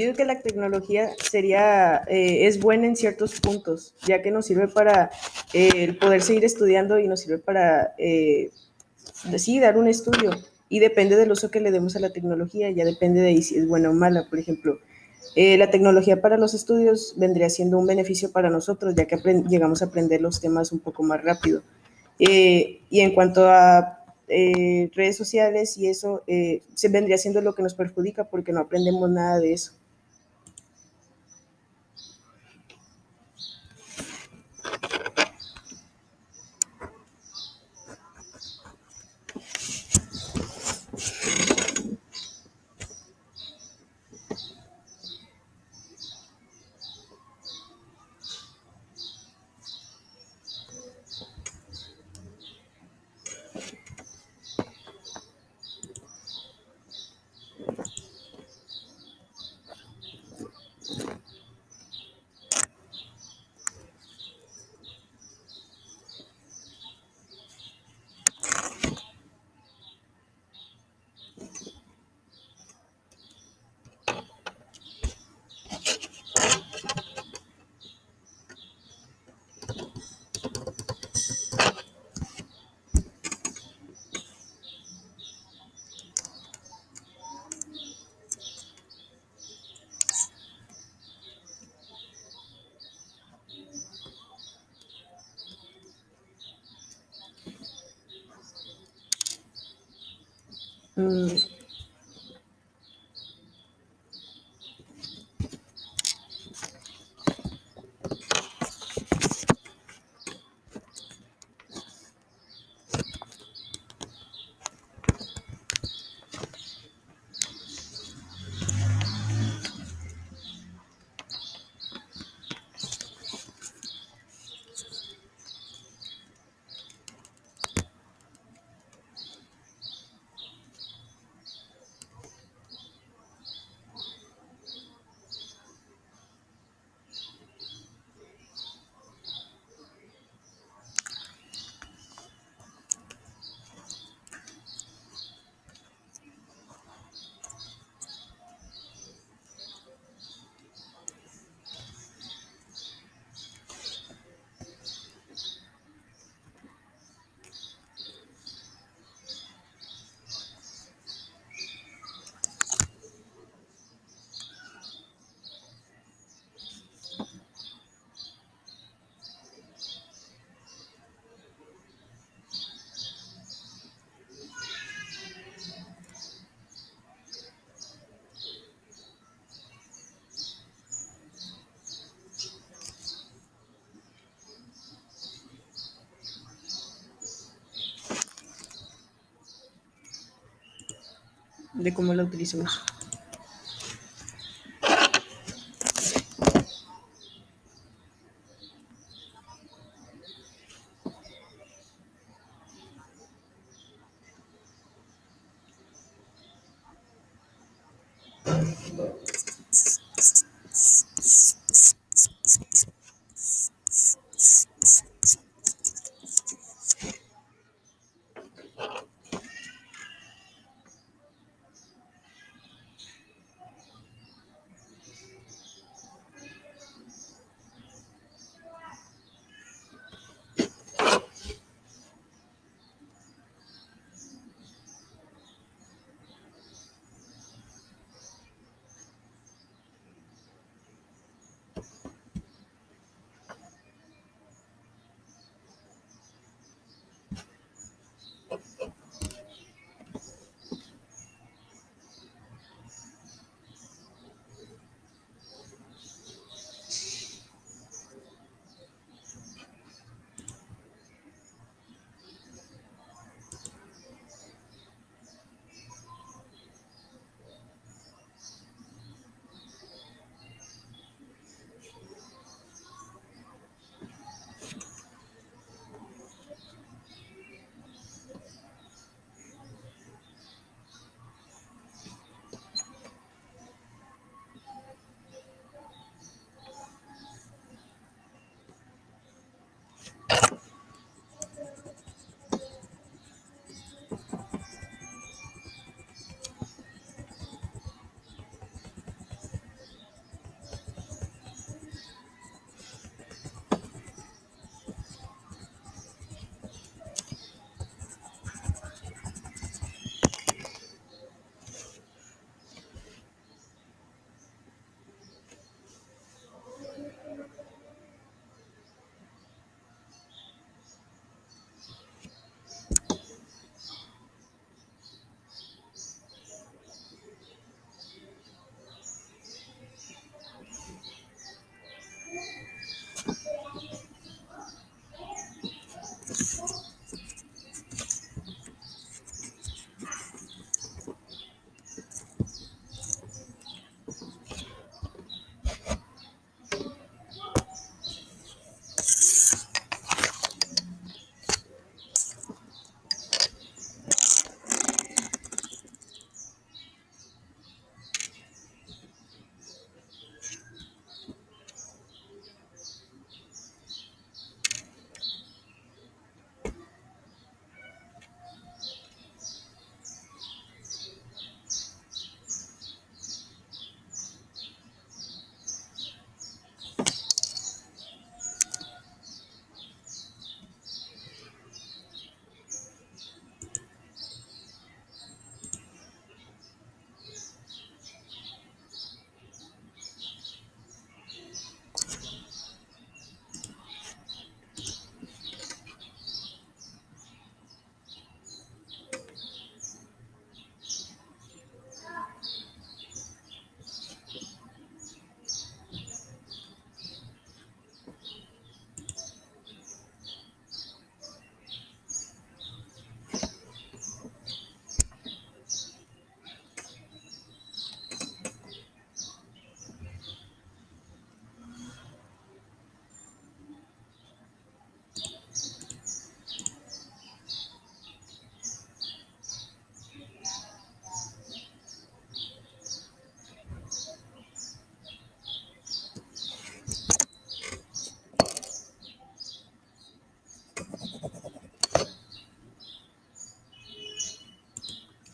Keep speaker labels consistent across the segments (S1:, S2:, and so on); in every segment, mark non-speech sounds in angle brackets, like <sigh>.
S1: Yo digo que la tecnología sería, eh, es buena en ciertos puntos, ya que nos sirve para eh, poder seguir estudiando y nos sirve para, eh, sí, dar un estudio. Y depende del uso que le demos a la tecnología, ya depende de si es buena o mala. Por ejemplo, la tecnología para los estudios vendría siendo un beneficio para nosotros, ya que llegamos a aprender los temas un poco más rápido. y en cuanto a redes sociales y eso, se vendría siendo lo que nos perjudica porque no aprendemos nada de eso. Mm. De cómo la utilizamos.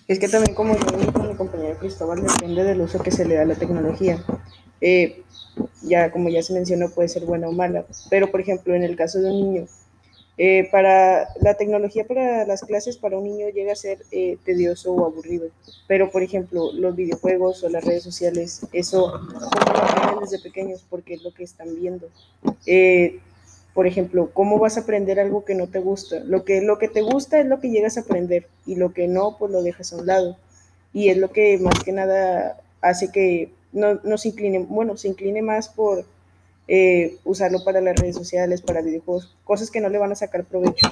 S1: Es que también, como yo con mi compañero Cristóbal, depende del uso que se le da a la tecnología. Eh, ya, como ya se mencionó, puede ser buena o mala. Pero, por ejemplo, en el caso de un niño, eh, para la tecnología para las clases para un niño llega a ser eh, tedioso o aburrido, pero por ejemplo los videojuegos o las redes sociales, eso desde pequeños porque es lo que están viendo. Por ejemplo, ¿cómo vas a aprender algo que no te gusta? Lo que, lo que te gusta es lo que llegas a aprender y lo que no, pues lo dejas a un lado. Y es lo que más que nada hace que no, no se incline, bueno, se incline más por eh, usarlo para las redes sociales, para videojuegos, cosas que no le van a sacar provecho.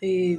S1: Eh,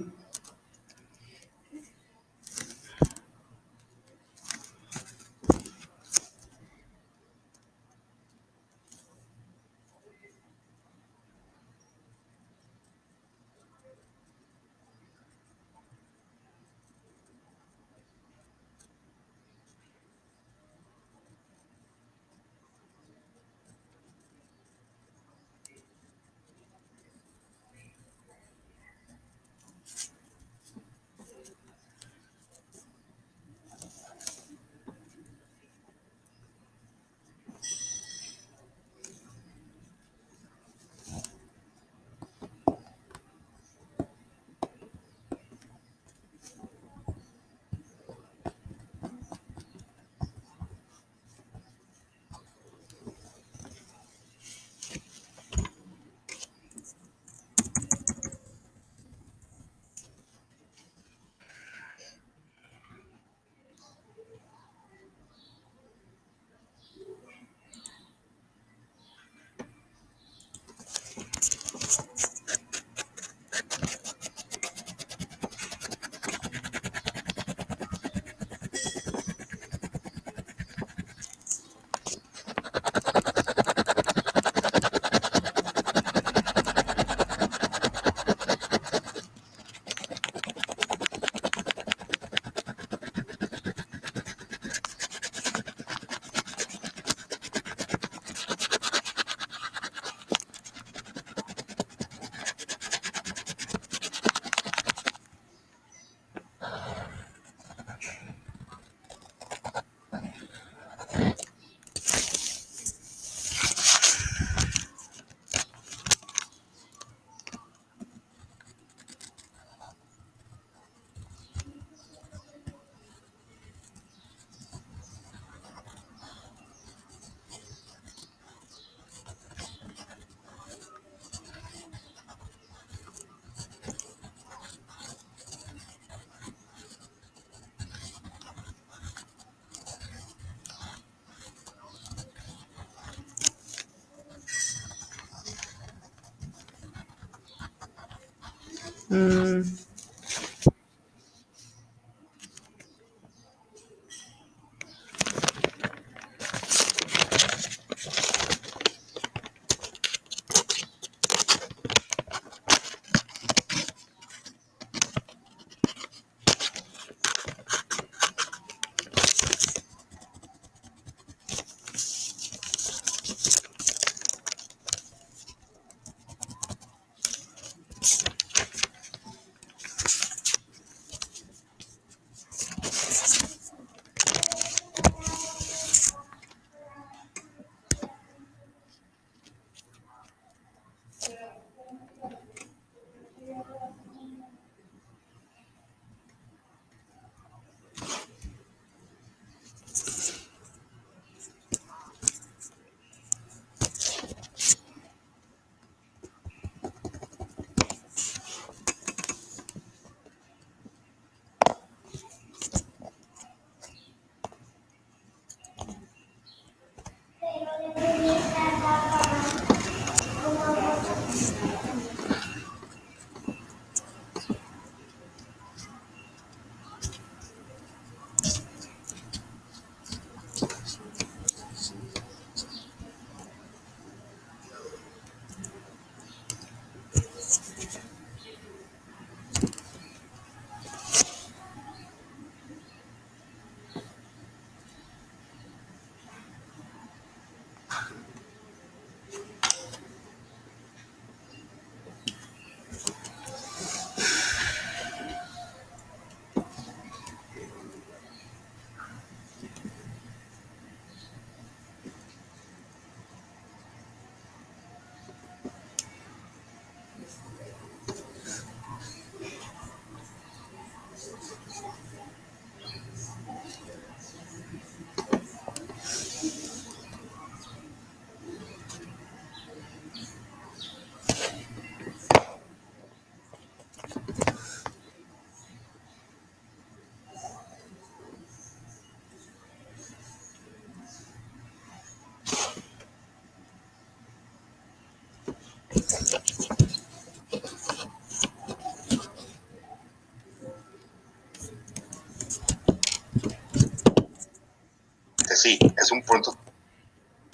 S2: Sí, es un punto.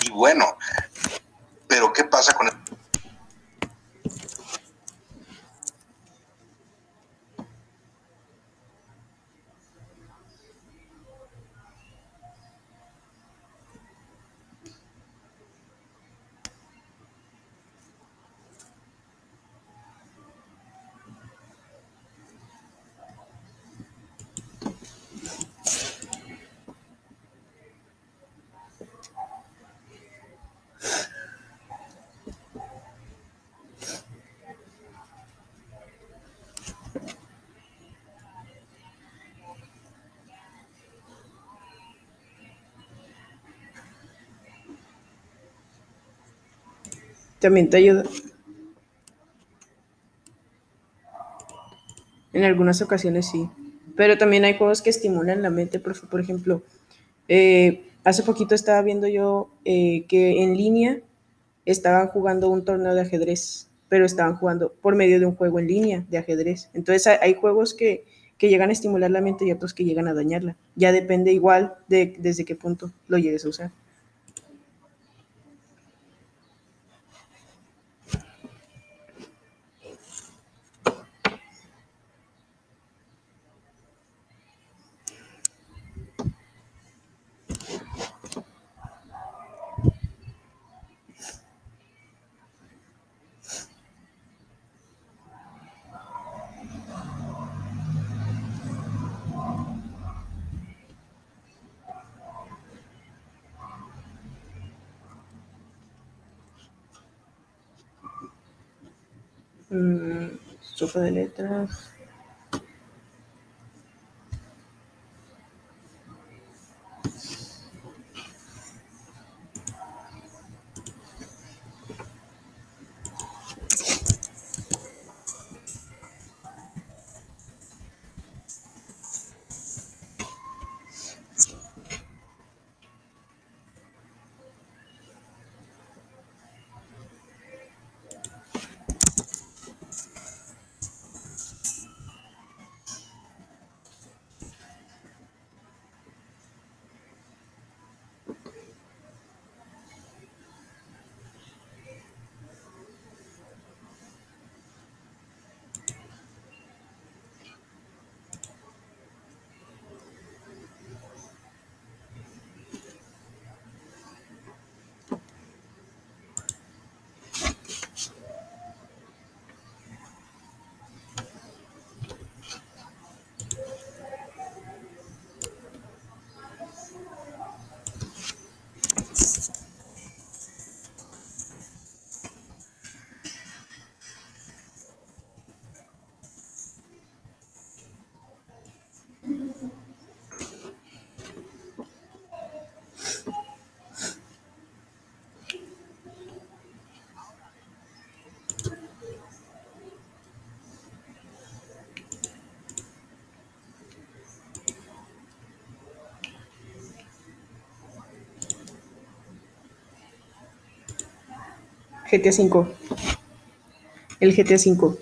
S2: Y bueno, pero ¿qué pasa con el
S1: También te ayuda. En algunas ocasiones sí. Pero también hay juegos que estimulan la mente. Por, por ejemplo, eh, hace poquito estaba viendo yo eh, que en línea estaban jugando un torneo de ajedrez, pero estaban jugando por medio de un juego en línea de ajedrez. Entonces hay, juegos que, que, llegan a estimular la mente y otros que llegan a dañarla. Ya depende igual de desde qué punto lo llegues a usar. Mm, de letras. GTA V. El GTA V.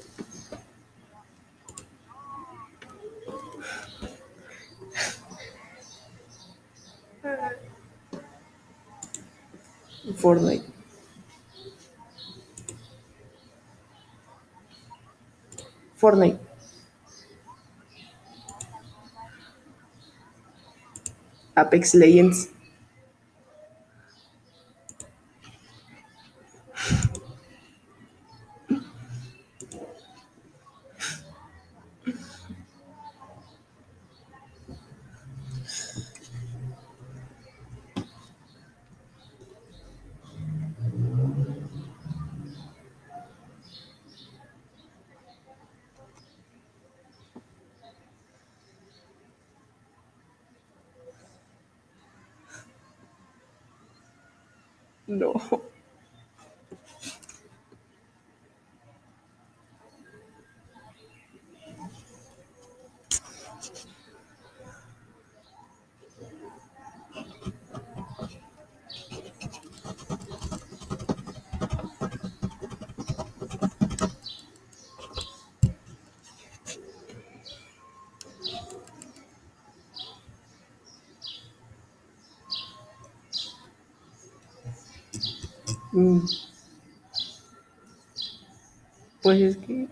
S1: Fortnite. Fortnite. Apex Legends. No. <laughs> Pues es que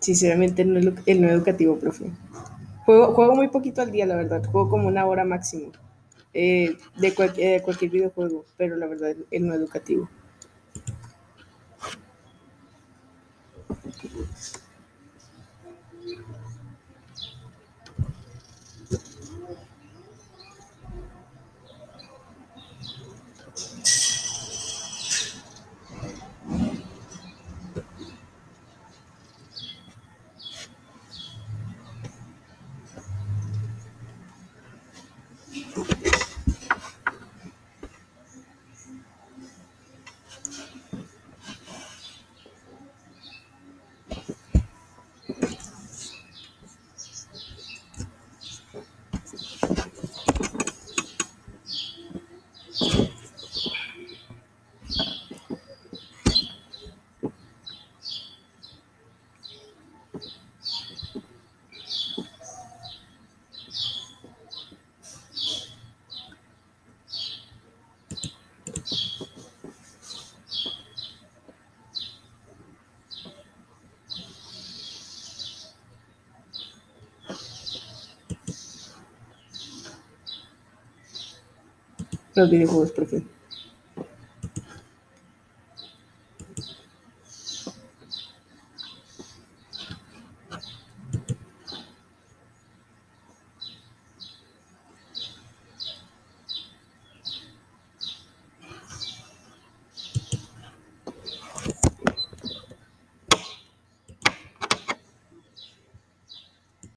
S1: Sinceramente, no, el no educativo, profe. Juego, juego muy poquito al día, la verdad. Juego como una hora máximo eh, de, cualquier, cualquier videojuego, pero la verdad, el no educativo. Los videojuegos, profe.